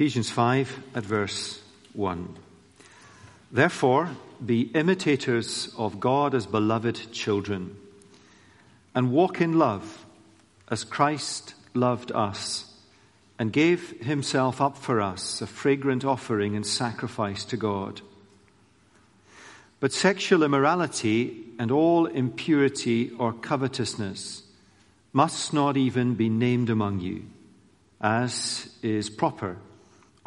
Ephesians 5 at verse 1. Therefore, be imitators of God as beloved children, and walk in love as Christ loved us and gave himself up for us, a fragrant offering and sacrifice to God. But sexual immorality and all impurity or covetousness must not even be named among you, as is proper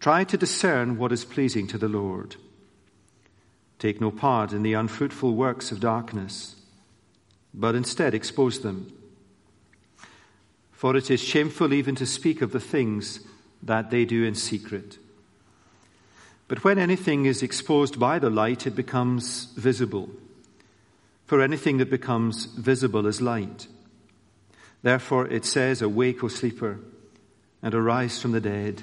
Try to discern what is pleasing to the Lord. Take no part in the unfruitful works of darkness, but instead expose them. For it is shameful even to speak of the things that they do in secret. But when anything is exposed by the light, it becomes visible. For anything that becomes visible is light. Therefore it says, Awake, O sleeper, and arise from the dead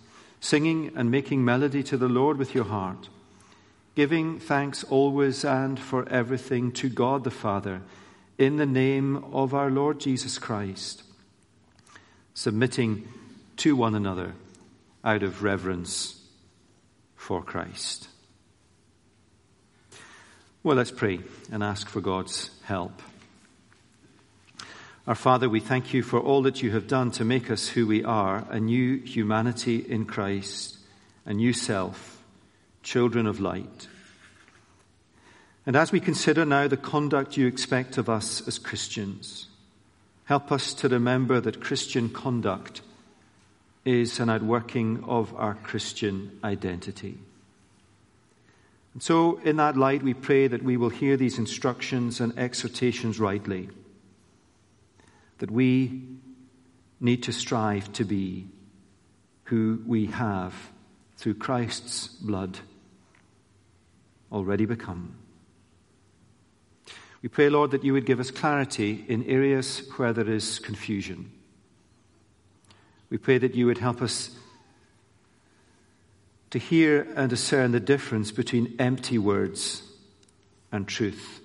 singing and making melody to the Lord with your heart, giving thanks always and for everything to God the Father, in the name of our Lord Jesus Christ, submitting to one another out of reverence for Christ. Well, let's pray and ask for God's help. Our Father, we thank you for all that you have done to make us who we are, a new humanity in Christ, a new self, children of light. And as we consider now the conduct you expect of us as Christians, help us to remember that Christian conduct is an outworking of our Christian identity. And so, in that light, we pray that we will hear these instructions and exhortations rightly that we need to strive to be who we have, through Christ's blood, already become. We pray, Lord, that you would give us clarity in areas where there is confusion. We pray that you would help us to hear and discern the difference between empty words and truth.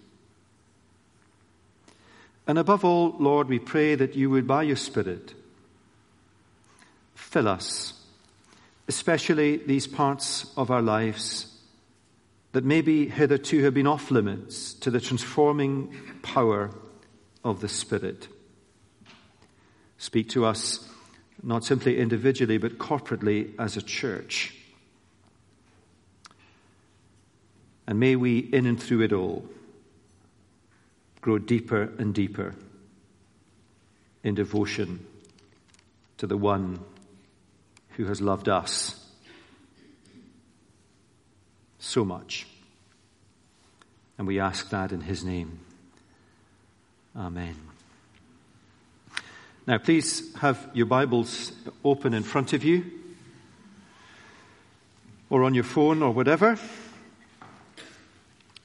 And above all, Lord, we pray that you would, by your Spirit, fill us, especially these parts of our lives that maybe hitherto have been off limits to the transforming power of the Spirit. Speak to us not simply individually, but corporately as a church. And may we, in and through it all, grow deeper and deeper in devotion to the one who has loved us so much. And we ask that in his name. Amen. Now, please have your Bibles open in front of you or on your phone or whatever.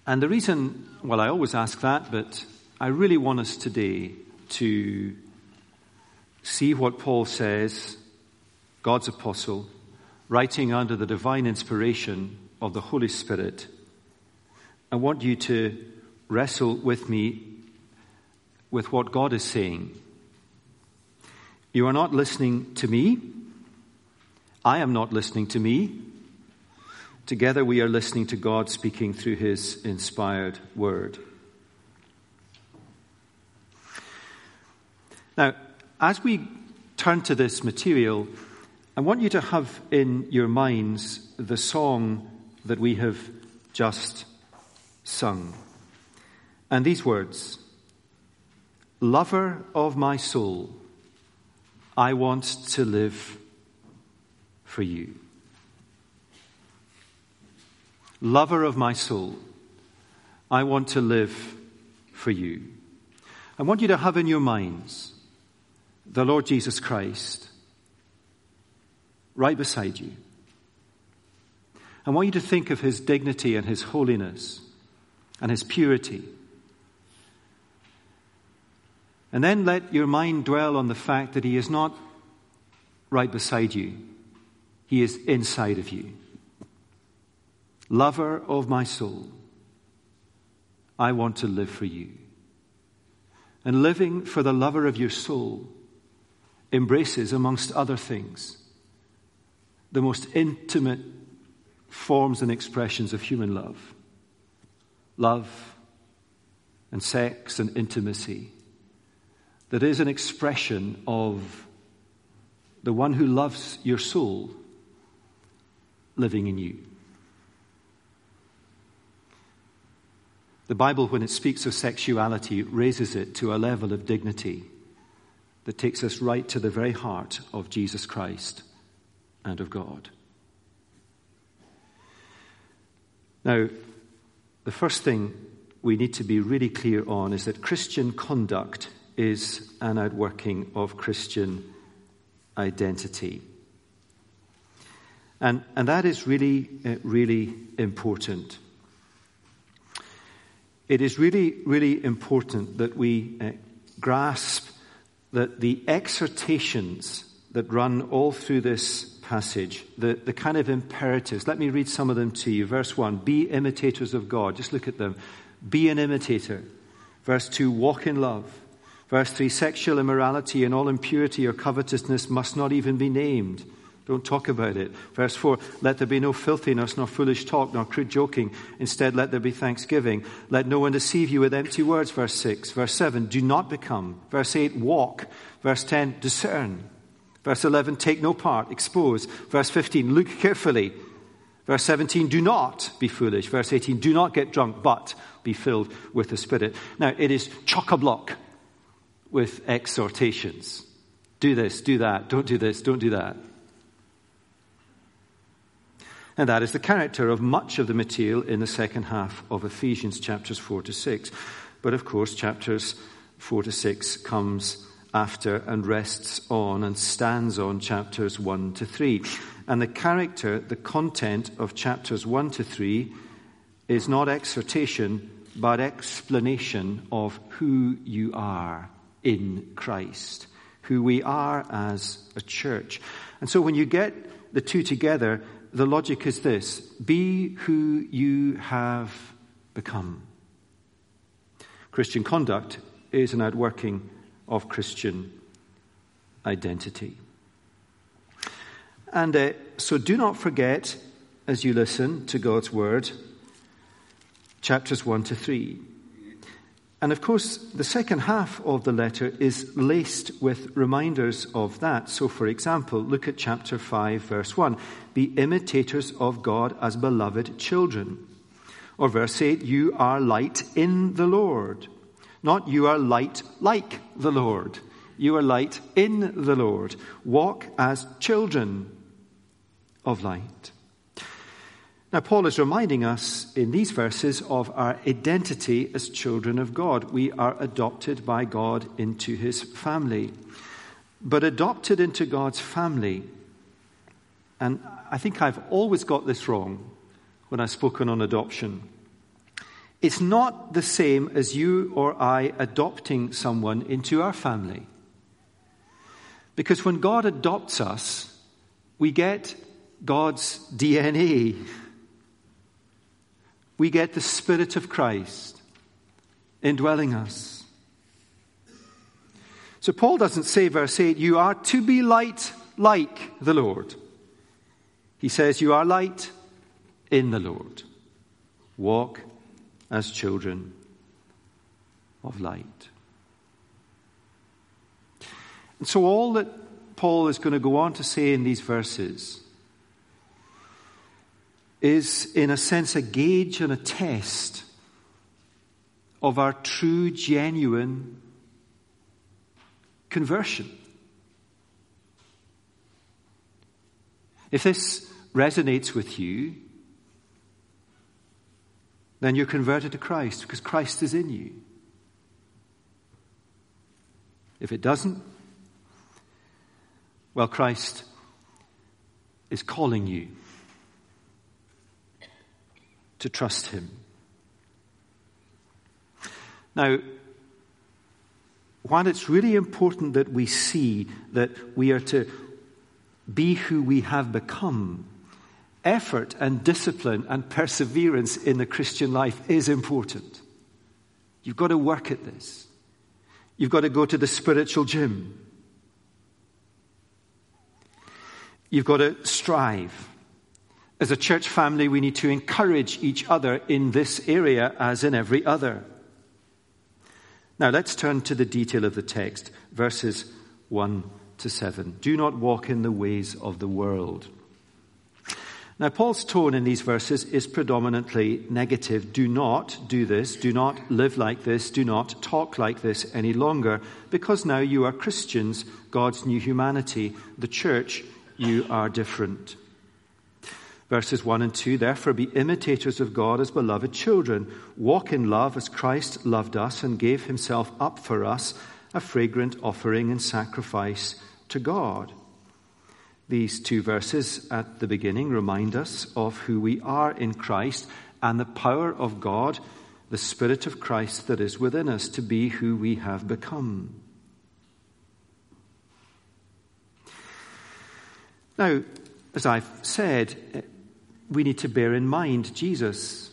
And the reason, well, I always ask that, but I really want us today to see what Paul says, God's apostle, writing under the divine inspiration of the Holy Spirit, I want you to wrestle with me with what God is saying. You are not listening to me. I am not listening to me. Together we are listening to God speaking through his inspired word. Now, as we turn to this material, I want you to have in your minds the song that we have just sung. And these words Lover of my soul, I want to live for you. Lover of my soul, I want to live for you. I want you to have in your minds the Lord Jesus Christ right beside you. I want you to think of his dignity and his holiness and his purity. And then let your mind dwell on the fact that he is not right beside you, he is inside of you. Lover of my soul, I want to live for you. And living for the lover of your soul embraces, amongst other things, the most intimate forms and expressions of human love love and sex and intimacy that is an expression of the one who loves your soul living in you. The Bible, when it speaks of sexuality, raises it to a level of dignity that takes us right to the very heart of Jesus Christ and of God. Now, the first thing we need to be really clear on is that Christian conduct is an outworking of Christian identity. And, and that is really, uh, really important. It is really, really important that we uh, grasp that the exhortations that run all through this passage, the, the kind of imperatives, let me read some of them to you. Verse 1 Be imitators of God. Just look at them. Be an imitator. Verse 2 Walk in love. Verse 3 Sexual immorality and all impurity or covetousness must not even be named don't talk about it. Verse 4 Let there be no filthiness, nor foolish talk, nor crude joking. Instead, let there be thanksgiving. Let no one deceive you with empty words. Verse 6. Verse 7 Do not become. Verse 8 Walk. Verse 10 Discern. Verse 11 Take no part. Expose. Verse 15 Look carefully. Verse 17 Do not be foolish. Verse 18 Do not get drunk, but be filled with the Spirit. Now, it is chock a block with exhortations. Do this, do that, don't do this, don't do that. And that is the character of much of the material in the second half of Ephesians chapters 4 to 6. But of course, chapters 4 to 6 comes after and rests on and stands on chapters 1 to 3. And the character, the content of chapters 1 to 3 is not exhortation, but explanation of who you are in Christ, who we are as a church. And so when you get the two together, the logic is this be who you have become. Christian conduct is an outworking of Christian identity. And uh, so do not forget, as you listen to God's word, chapters 1 to 3. And of course, the second half of the letter is laced with reminders of that. So, for example, look at chapter 5, verse 1 Be imitators of God as beloved children. Or verse 8 You are light in the Lord. Not you are light like the Lord. You are light in the Lord. Walk as children of light. Now, Paul is reminding us in these verses of our identity as children of God. We are adopted by God into his family. But adopted into God's family, and I think I've always got this wrong when I've spoken on adoption. It's not the same as you or I adopting someone into our family. Because when God adopts us, we get God's DNA. We get the Spirit of Christ indwelling us. So Paul doesn't say, verse 8, you are to be light like the Lord. He says, you are light in the Lord. Walk as children of light. And so, all that Paul is going to go on to say in these verses is, in a sense, a gauge and a test of our true, genuine conversion. If this resonates with you, then you're converted to Christ because Christ is in you. If it doesn't, well, Christ is calling you to trust Him. Now, while it's really important that we see that we are to be who we have become, effort and discipline and perseverance in the Christian life is important. You've got to work at this. You've got to go to the spiritual gym. You've got to strive. As a church family, we need to encourage each other in this area as in every other. Now, let's turn to the detail of the text, verses 1 to 7. Do not walk in the ways of the world. Now, Paul's tone in these verses is predominantly negative. Do not do this. Do not live like this. Do not talk like this any longer, because now you are Christians, God's new humanity, the church you are different. Verses 1 and 2 Therefore, be imitators of God as beloved children. Walk in love as Christ loved us and gave himself up for us, a fragrant offering and sacrifice to God. These two verses at the beginning remind us of who we are in Christ and the power of God, the Spirit of Christ that is within us to be who we have become. Now, as I've said, we need to bear in mind Jesus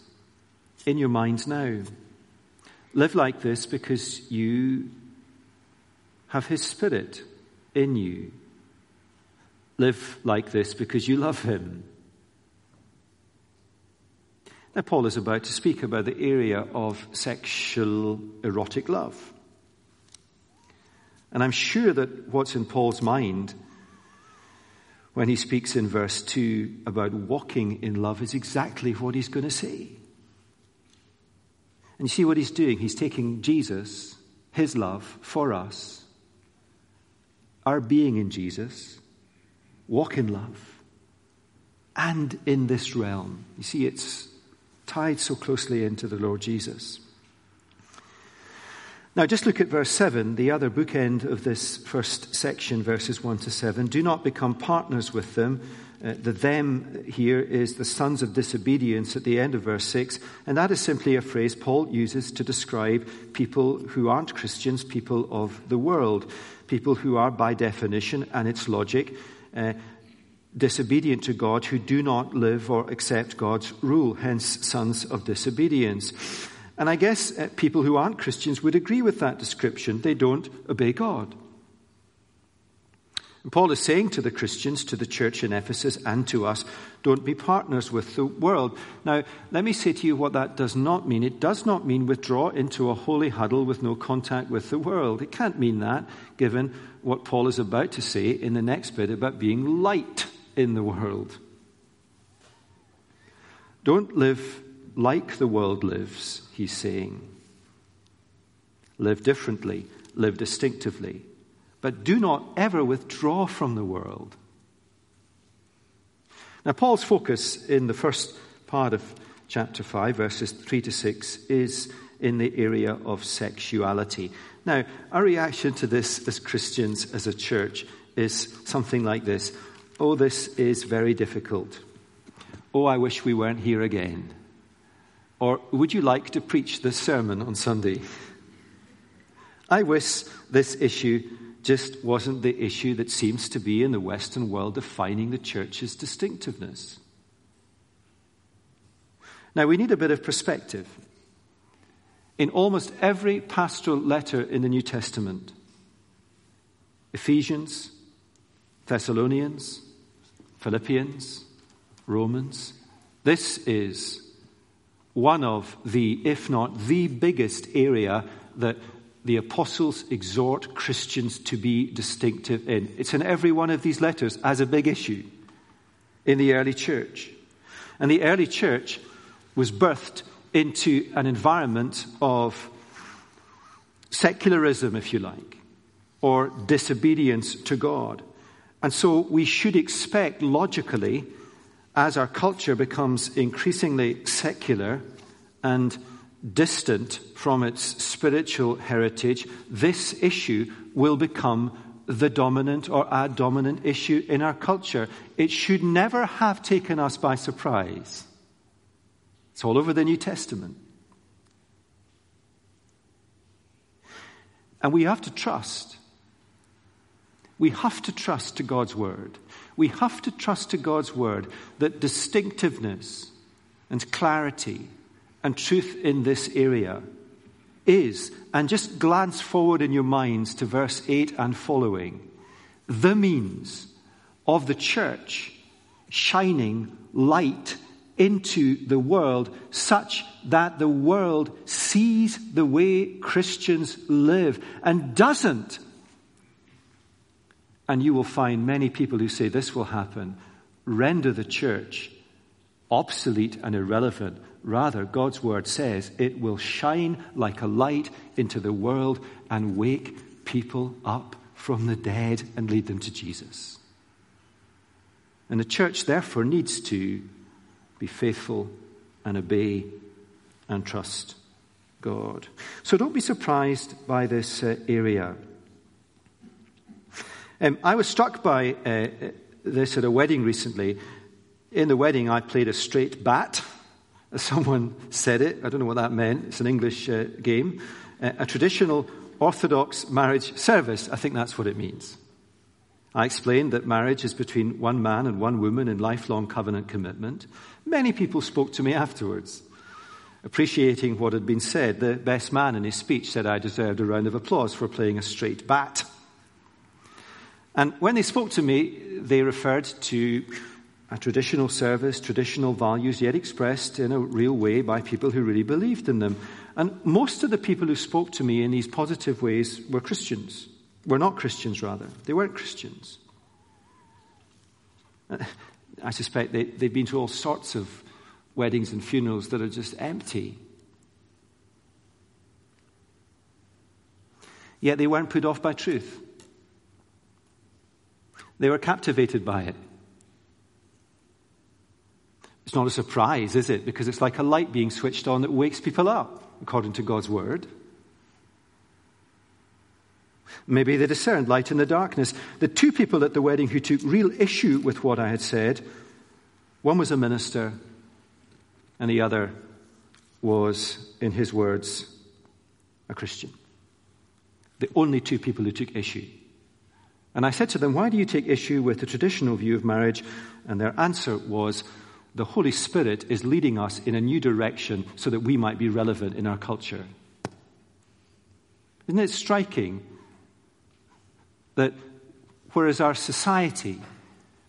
in your minds now. Live like this because you have His Spirit in you. Live like this because you love Him. Now, Paul is about to speak about the area of sexual erotic love. And I'm sure that what's in Paul's mind when he speaks in verse 2 about walking in love is exactly what he's going to say. And you see what he's doing? He's taking Jesus, his love for us, our being in Jesus, walk in love, and in this realm. You see, it's tied so closely into the Lord Jesus. Now, just look at verse 7, the other bookend of this first section, verses 1 to 7. Do not become partners with them. Uh, the them here is the sons of disobedience at the end of verse 6, and that is simply a phrase Paul uses to describe people who aren't Christians, people of the world, people who are, by definition and its logic, uh, disobedient to God, who do not live or accept God's rule, hence sons of disobedience. And I guess uh, people who aren't Christians would agree with that description. They don't obey God. And Paul is saying to the Christians, to the church in Ephesus, and to us, don't be partners with the world. Now, let me say to you what that does not mean. It does not mean withdraw into a holy huddle with no contact with the world. It can't mean that, given what Paul is about to say in the next bit about being light in the world. Don't live like the world lives, he's saying. Live differently, live distinctively, but do not ever withdraw from the world. Now, Paul's focus in the first part of chapter 5, verses 3 to 6, is in the area of sexuality. Now, our reaction to this as Christians, as a church, is something like this Oh, this is very difficult. Oh, I wish we weren't here again. Or would you like to preach this sermon on Sunday? I wish this issue just wasn't the issue that seems to be in the Western world defining the church's distinctiveness. Now, we need a bit of perspective. In almost every pastoral letter in the New Testament, Ephesians, Thessalonians, Philippians, Romans, this is one of the, if not the biggest area that the apostles exhort Christians to be distinctive in. It's in every one of these letters as a big issue in the early church. And the early church was birthed into an environment of secularism, if you like, or disobedience to God. And so we should expect logically, as our culture becomes increasingly secular and distant from its spiritual heritage, this issue will become the dominant or a dominant issue in our culture. It should never have taken us by surprise. It's all over the New Testament. And we have to trust. We have to trust to God's word. We have to trust to God's word that distinctiveness and clarity and truth in this area is, and just glance forward in your minds to verse 8 and following, the means of the church shining light into the world such that the world sees the way Christians live and doesn't. And you will find many people who say this will happen render the church obsolete and irrelevant Rather, God's word says it will shine like a light into the world and wake people up from the dead and lead them to Jesus. And the church, therefore, needs to be faithful and obey and trust God. So don't be surprised by this uh, area. Um, I was struck by uh, this at a wedding recently. In the wedding, I played a straight bat. Someone said it. I don't know what that meant. It's an English uh, game. Uh, a traditional Orthodox marriage service. I think that's what it means. I explained that marriage is between one man and one woman in lifelong covenant commitment. Many people spoke to me afterwards, appreciating what had been said. The best man in his speech said I deserved a round of applause for playing a straight bat. And when they spoke to me, they referred to a traditional service, traditional values, yet expressed in a real way by people who really believed in them. And most of the people who spoke to me in these positive ways were Christians. Were not Christians, rather. They weren't Christians. I suspect they, they've been to all sorts of weddings and funerals that are just empty. Yet they weren't put off by truth. They were captivated by it. It's not a surprise, is it? Because it's like a light being switched on that wakes people up, according to God's word. Maybe they discerned light in the darkness. The two people at the wedding who took real issue with what I had said one was a minister, and the other was, in his words, a Christian. The only two people who took issue. And I said to them, Why do you take issue with the traditional view of marriage? And their answer was, the Holy Spirit is leading us in a new direction so that we might be relevant in our culture. Isn't it striking that whereas our society,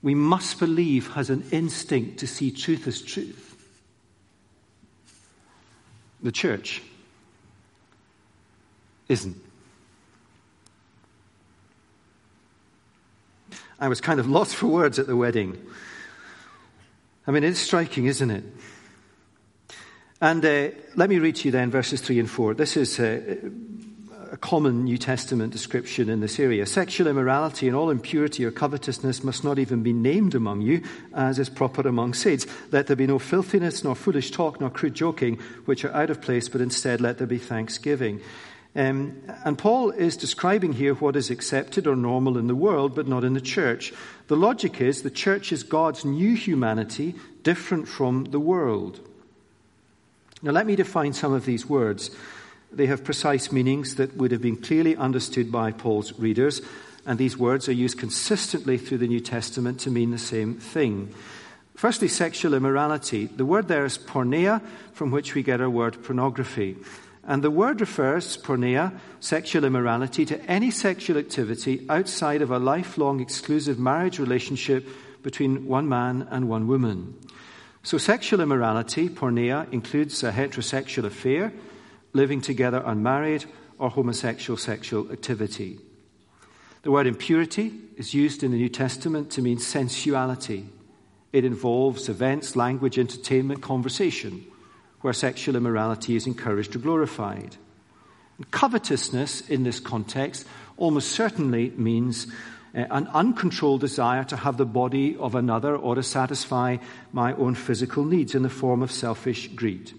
we must believe, has an instinct to see truth as truth, the church isn't. I was kind of lost for words at the wedding. I mean, it's striking, isn't it? And uh, let me read to you then verses 3 and 4. This is uh, a common New Testament description in this area. Sexual immorality and all impurity or covetousness must not even be named among you, as is proper among saints. Let there be no filthiness, nor foolish talk, nor crude joking, which are out of place, but instead let there be thanksgiving. Um, and Paul is describing here what is accepted or normal in the world, but not in the church. The logic is the church is God's new humanity, different from the world. Now, let me define some of these words. They have precise meanings that would have been clearly understood by Paul's readers. and these words are used consistently through the New Testament to mean the same thing. Firstly, sexual immorality. The word there is porneia, from which we get our word pornography. And the word refers, porneia, sexual immorality, to any sexual activity outside of a lifelong exclusive marriage relationship between one man and one woman. So, sexual immorality, porneia, includes a heterosexual affair, living together unmarried, or homosexual sexual activity. The word impurity is used in the New Testament to mean sensuality. It involves events, language, entertainment, conversation, where sexual immorality is encouraged or glorified. And covetousness in this context almost certainly means uh, an uncontrolled desire to have the body of another or to satisfy my own physical needs in the form of selfish greed.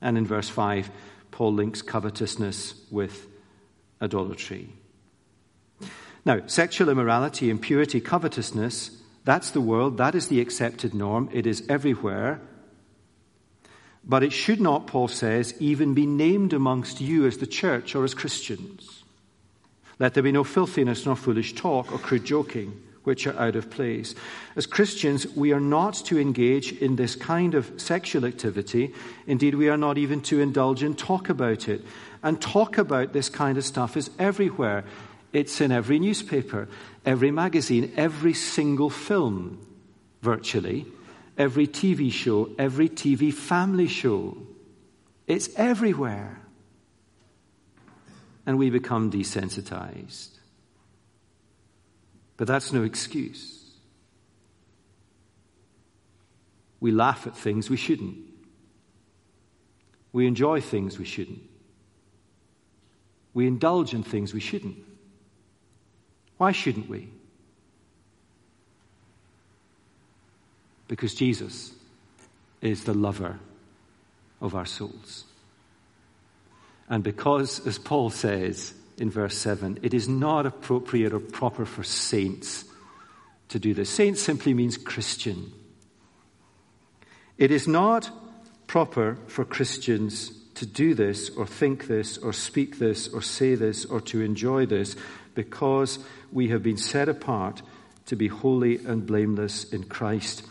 And in verse 5, Paul links covetousness with idolatry. Now, sexual immorality, impurity, covetousness, that's the world, that is the accepted norm, it is everywhere. But it should not, Paul says, even be named amongst you as the church or as Christians. Let there be no filthiness, nor foolish talk, or crude joking, which are out of place. As Christians, we are not to engage in this kind of sexual activity. Indeed, we are not even to indulge in talk about it. And talk about this kind of stuff is everywhere. It's in every newspaper, every magazine, every single film, virtually, every TV show, every TV family show. It's everywhere. And we become desensitized. But that's no excuse. We laugh at things we shouldn't. We enjoy things we shouldn't. We indulge in things we shouldn't. Why shouldn't we? Because Jesus is the lover of our souls. And because, as Paul says in verse 7, it is not appropriate or proper for saints to do this. Saint simply means Christian. It is not proper for Christians to do this or think this or speak this or say this or to enjoy this because we have been set apart to be holy and blameless in Christ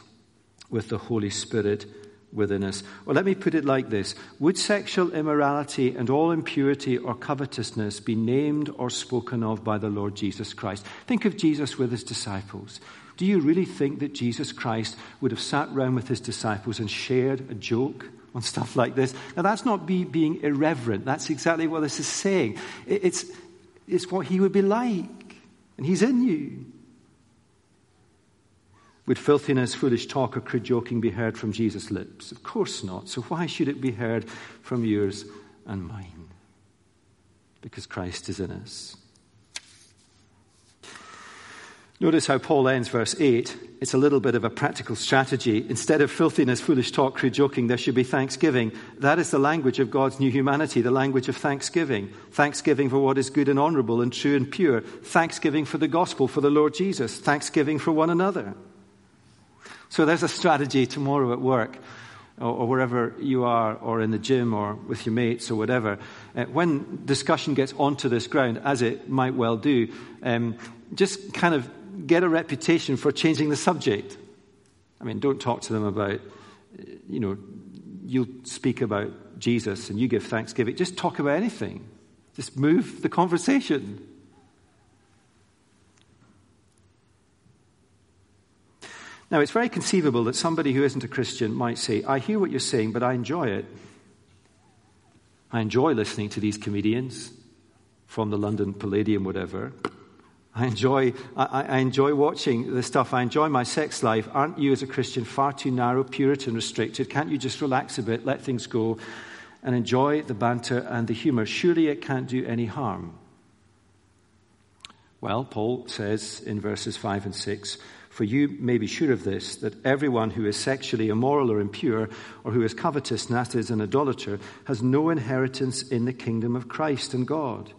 with the Holy Spirit within us. Well, let me put it like this Would sexual immorality and all impurity or covetousness be named or spoken of by the Lord Jesus Christ? Think of Jesus with his disciples. Do you really think that Jesus Christ would have sat round with his disciples and shared a joke on stuff like this? Now, that's not be, being irreverent. That's exactly what this is saying. It, it's, it's what he would be like. And he's in you. Would filthiness, foolish talk, or crude joking be heard from Jesus' lips? Of course not. So why should it be heard from yours and mine? Because Christ is in us. Notice how Paul ends verse 8. It's a little bit of a practical strategy. Instead of filthiness, foolish talk, crude joking, there should be thanksgiving. That is the language of God's new humanity, the language of thanksgiving. Thanksgiving for what is good and honorable and true and pure. Thanksgiving for the gospel, for the Lord Jesus. Thanksgiving for one another. So there's a strategy tomorrow at work or, wherever you are, or in the gym, or with your mates, or whatever. Uh, when discussion gets onto this ground, as it might well do, um, just kind of get a reputation for changing the subject. I mean, don't talk to them about, you know, you'll speak about Jesus and you give thanksgiving. Just talk about anything. Just move the conversation. Now, it's very conceivable that somebody who isn't a Christian might say, I hear what you're saying, but I enjoy it. I enjoy listening to these comedians from the London Palladium, whatever. I enjoy, I, I, enjoy watching the stuff. I enjoy my sex life. Aren't you, as a Christian, far too narrow, Puritan, restricted? Can't you just relax a bit, let things go, and enjoy the banter and the humor? Surely it can't do any harm. Well, Paul says in verses 5 and 6 For you may be sure of this, that everyone who is sexually immoral or impure, or who is covetous, that is, an idolater, has no inheritance in the kingdom of Christ and God.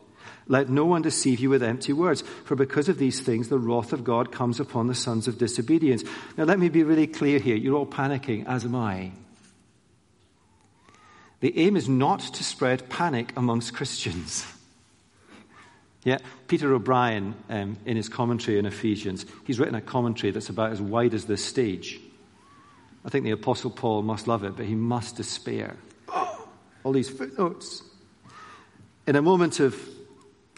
Let no one deceive you with empty words, for because of these things the wrath of God comes upon the sons of disobedience. Now, let me be really clear here. You're all panicking, as am I. The aim is not to spread panic amongst Christians. Yeah, Peter O'Brien, um, in his commentary on Ephesians, he's written a commentary that's about as wide as this stage. I think the Apostle Paul must love it, but he must despair. all these footnotes. In a moment of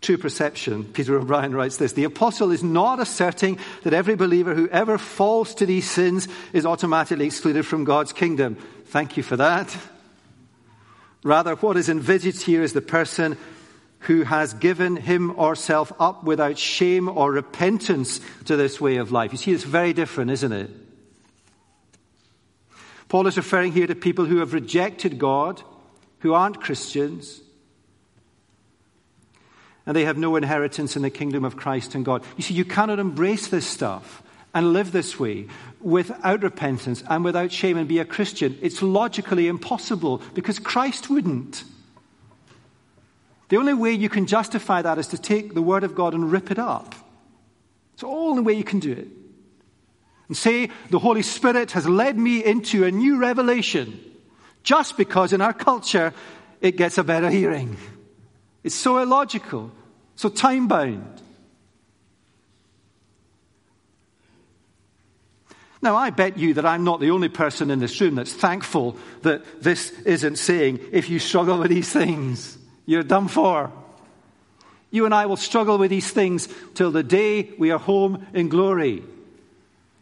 true perception, Peter O'Brien writes this The apostle is not asserting that every believer who ever falls to these sins is automatically excluded from God's kingdom. Thank you for that. Rather, what is envisaged here is the person who has given him or self up without shame or repentance to this way of life. You see, it's very different, isn't it? Paul is referring here to people who have rejected God, who aren't Christians, and they have no inheritance in the kingdom of Christ and God. You see, you cannot embrace this stuff and live this way without repentance and without shame and be a Christian. It's logically impossible because Christ wouldn't. The only way you can justify that is to take the Word of God and rip it up. It's the only way you can do it. And say, the Holy Spirit has led me into a new revelation just because in our culture it gets a better hearing. It's so illogical, so time bound. Now, I bet you that I'm not the only person in this room that's thankful that this isn't saying, if you struggle with these things, you're done for. You and I will struggle with these things till the day we are home in glory.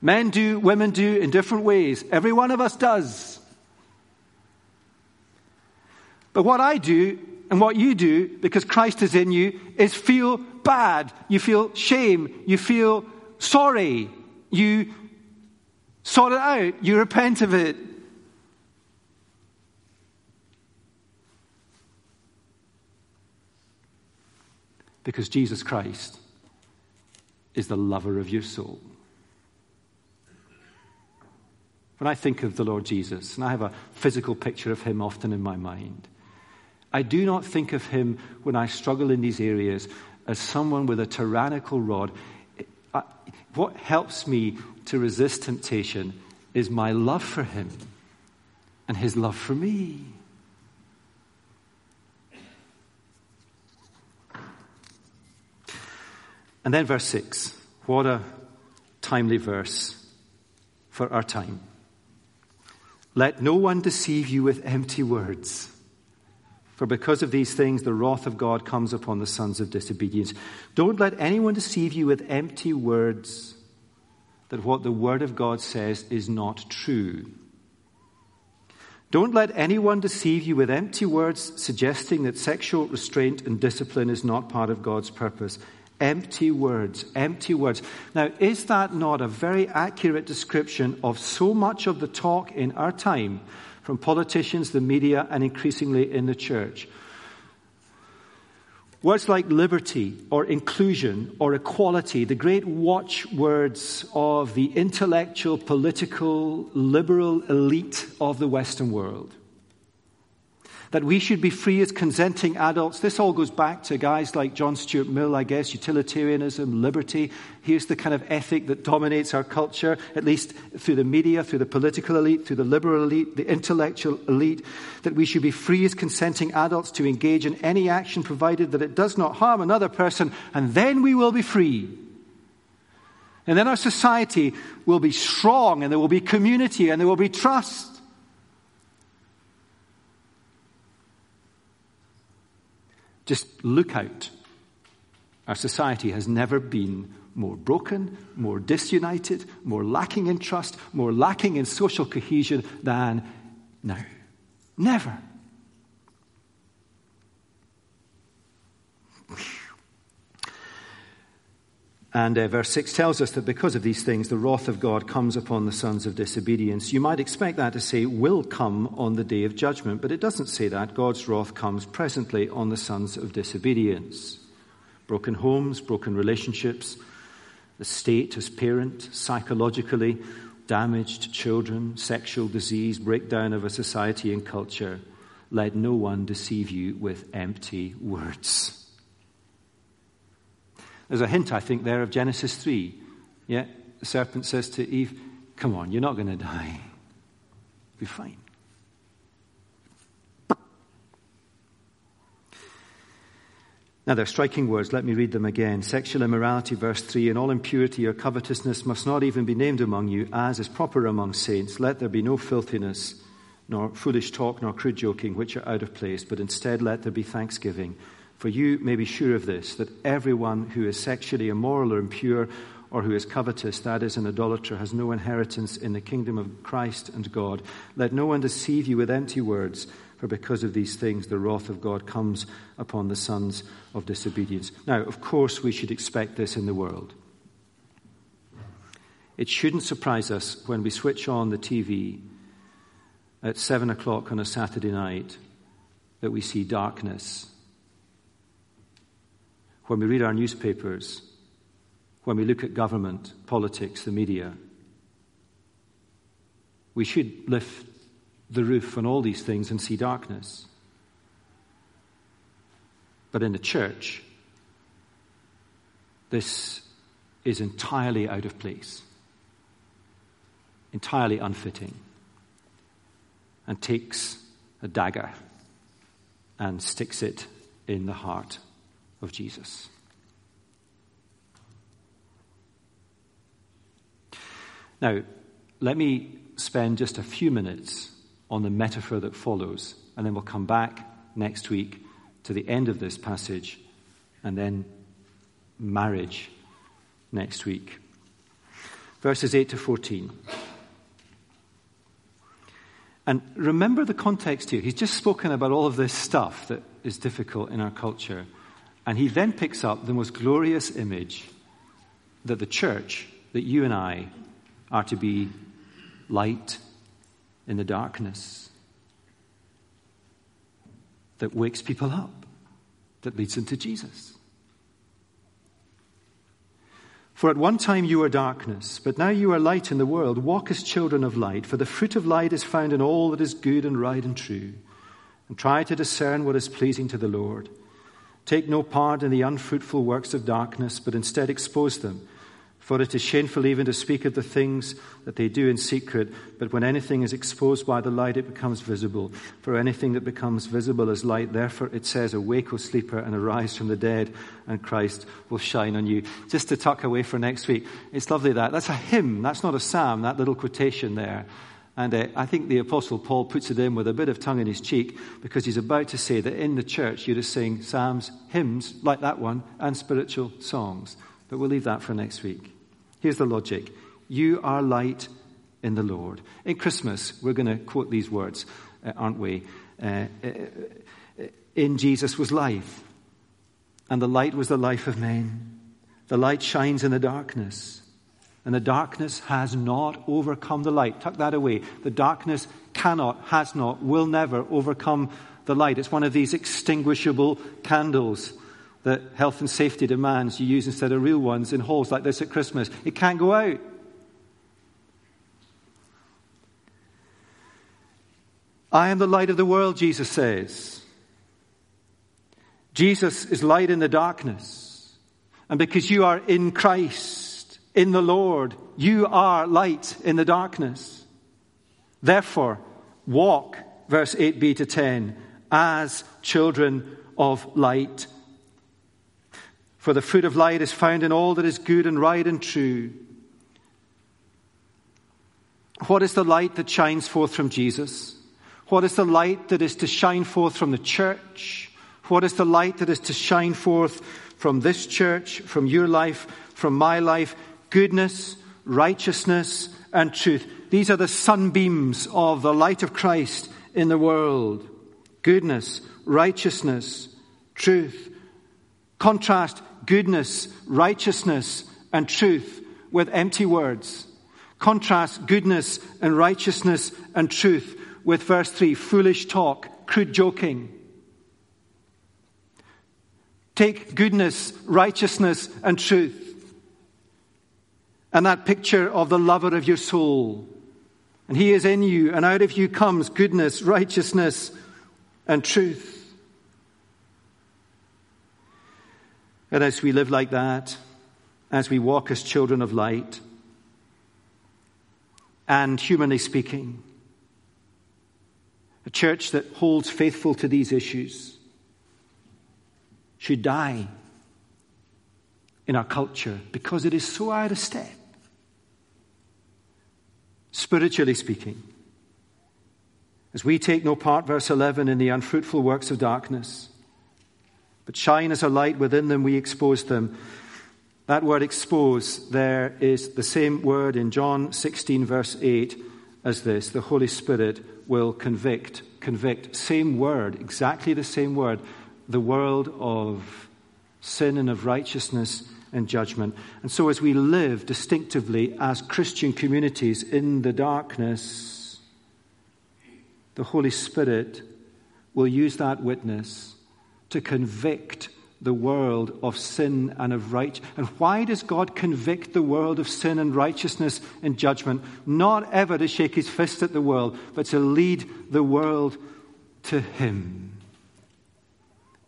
Men do, women do in different ways. Every one of us does. But what I do and what you do, because Christ is in you, is feel bad. You feel shame. You feel sorry. You sort it out. You repent of it. Because Jesus Christ is the lover of your soul. When I think of the Lord Jesus, and I have a physical picture of him often in my mind, I do not think of him when I struggle in these areas as someone with a tyrannical rod. What helps me to resist temptation is my love for him and his love for me. And then verse 6. What a timely verse for our time. Let no one deceive you with empty words. For because of these things, the wrath of God comes upon the sons of disobedience. Don't let anyone deceive you with empty words that what the Word of God says is not true. Don't let anyone deceive you with empty words suggesting that sexual restraint and discipline is not part of God's purpose. Empty words, empty words. Now, is that not a very accurate description of so much of the talk in our time from politicians, the media, and increasingly in the church? Words like liberty or inclusion or equality, the great watchwords of the intellectual, political, liberal elite of the Western world that we should be free as consenting adults. This all goes back to guys like John Stuart Mill, I guess, utilitarianism, liberty. Here's the kind of ethic that dominates our culture, at least through the media, through the political elite, through the liberal elite, the intellectual elite, that we should be free as consenting adults to engage in any action provided that it does not harm another person, and then we will be free. And then our society will be strong, and there will be community, and there will be trust. Just look out. Our society has never been more broken, more disunited, more lacking in trust, more lacking in social cohesion than now. Never. And uh, verse 6 tells us that because of these things, the wrath of God comes upon the sons of disobedience. You might expect that to say, will come on the day of judgment, but it doesn't say that. God's wrath comes presently on the sons of disobedience. Broken homes, broken relationships, the state as parent, psychologically, damaged children, sexual disease, breakdown of a society and culture. Let no one deceive you with empty words. There's a hint, I think, there of Genesis 3. Yeah, the serpent says to Eve, Come on, you're not going to die. Be fine. Now, they're striking words. Let me read them again. Sexual immorality, verse 3 And all impurity or covetousness must not even be named among you, as is proper among saints. Let there be no filthiness, nor foolish talk, nor crude joking, which are out of place, but instead let there be thanksgiving. For you may be sure of this, that everyone who is sexually immoral or impure, or who is covetous, that is, an idolater, has no inheritance in the kingdom of Christ and God. Let no one deceive you with empty words. For because of these things, the wrath of God comes upon the sons of disobedience. Now, of course, we should expect this in the world. It shouldn't surprise us when we switch on the TV at seven o'clock on a Saturday night that we see darkness. When we read our newspapers, when we look at government, politics, the media, we should lift the roof on all these things and see darkness. But in the church, this is entirely out of place, entirely unfitting, and takes a dagger and sticks it in the heart of Jesus. Now, let me spend just a few minutes on the metaphor that follows, and then we'll come back next week to the end of this passage, and then marriage next week. Verses 8 to 14. And remember the context here. He's just spoken about all of this stuff that is difficult in our culture. And he then picks up the most glorious image that the church, that you and I, are to be light in the darkness that wakes people up, that leads them to Jesus. For at one time you were darkness, but now you are light in the world. Walk as children of light, for the fruit of light is found in all that is good and right and true. And try to discern what is pleasing to the Lord. Take no part in the unfruitful works of darkness, but instead expose them. For it is shameful even to speak of the things that they do in secret, but when anything is exposed by the light, it becomes visible. For anything that becomes visible is light. Therefore, it says, Awake, O sleeper, and arise from the dead, and Christ will shine on you. Just to tuck away for next week. It's lovely that. That's a hymn. That's not a psalm, that little quotation there. And uh, I think the Apostle Paul puts it in with a bit of tongue in his cheek because he's about to say that in the church you're to sing psalms, hymns like that one, and spiritual songs. But we'll leave that for next week. Here's the logic You are light in the Lord. In Christmas, we're going to quote these words, uh, aren't we? Uh, uh, in Jesus was life, and the light was the life of men. The light shines in the darkness, and the darkness has not overcome the light. Tuck that away. The darkness cannot, has not, will never overcome the light. It's one of these extinguishable candles that health and safety demands you use instead of real ones in halls like this at Christmas. It can't go out. I am the light of the world, Jesus says. Jesus is light in the darkness. And because you are in Christ, in the Lord, you are light in the darkness. Therefore, walk, verse 8b to 10, as children of light for the fruit of light is found in all that is good and right and true. What is the light that shines forth from Jesus? What is the light that is to shine forth from the church? What is the light that is to shine forth from this church, from your life, from my life? Goodness, righteousness, and truth. These are the sunbeams of the light of Christ in the world. Goodness, righteousness, truth. Contrast goodness, righteousness, and truth with empty words. Contrast goodness and righteousness and truth with verse 3 foolish talk, crude joking. Take goodness, righteousness, and truth. And that picture of the lover of your soul. And he is in you, and out of you comes goodness, righteousness, and truth. And as we live like that, as we walk as children of light, and humanly speaking, a church that holds faithful to these issues, should die in our culture because it is so out of step. Spiritually speaking, as we take no part, verse 11, in the unfruitful works of darkness, but shine as a light within them, we expose them. That word expose there is the same word in John 16, verse 8, as this the Holy Spirit will convict. Convict. Same word, exactly the same word. The world of sin and of righteousness and judgment. And so, as we live distinctively as Christian communities in the darkness, the Holy Spirit will use that witness to convict the world of sin and of right. And why does God convict the world of sin and righteousness and judgment? Not ever to shake his fist at the world, but to lead the world to him.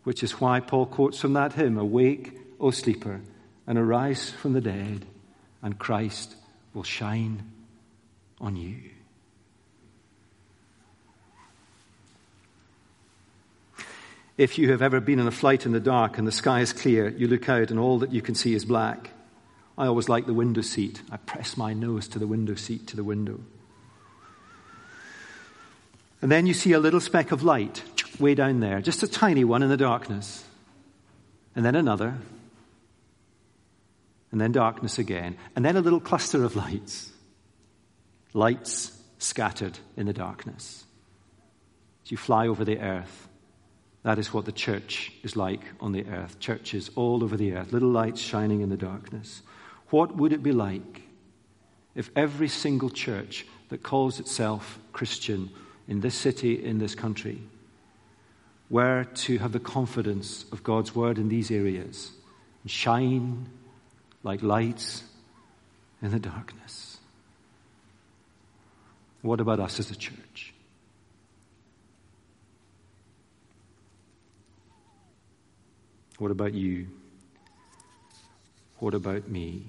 Which is why Paul quotes from that hymn Awake, O sleeper, and arise from the dead, and Christ will shine on you. If you have ever been on a flight in the dark and the sky is clear, you look out and all that you can see is black. I always like the window seat. I press my nose to the window seat, to the window. And then you see a little speck of light way down there, just a tiny one in the darkness. And then another. And then darkness again. And then a little cluster of lights. Lights scattered in the darkness. As you fly over the earth, that is what the church is like on the earth. Churches all over the earth, little lights shining in the darkness. What would it be like if every single church that calls itself Christian in this city, in this country, were to have the confidence of God's word in these areas and shine like lights in the darkness? What about us as a church? What about you? What about me?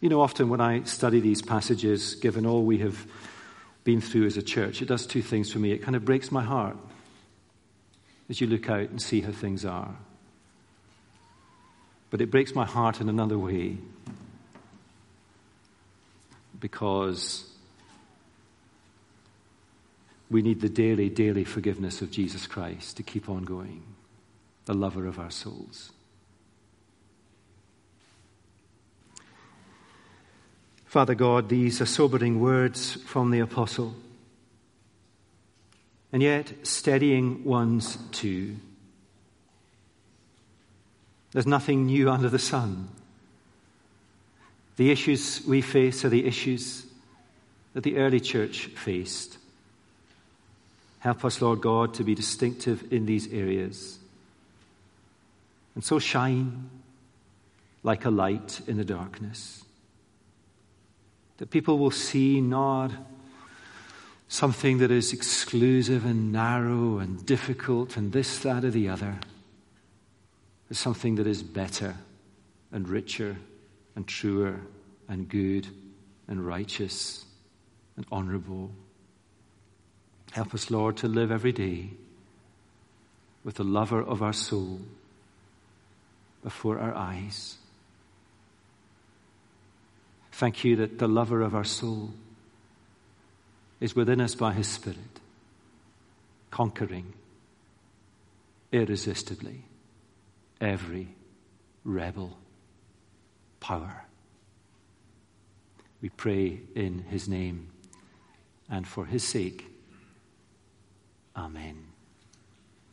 You know, often when I study these passages, given all we have been through as a church, it does two things for me. It kind of breaks my heart as you look out and see how things are. But it breaks my heart in another way because we need the daily, daily forgiveness of Jesus Christ to keep on going, the lover of our souls. Father God, these are sobering words from the apostle, and yet steadying ones too. There's nothing new under the sun. The issues we face are the issues that the early church faced. Help us, Lord God, to be distinctive in these areas. And so shine like a light in the darkness. That people will see not something that is exclusive and narrow and difficult and this, that, or the other, but something that is better and richer and truer and good and righteous and honorable. Help us, Lord, to live every day with the lover of our soul before our eyes. Thank you that the lover of our soul is within us by his Spirit, conquering irresistibly every rebel power. We pray in his name and for his sake. Amen.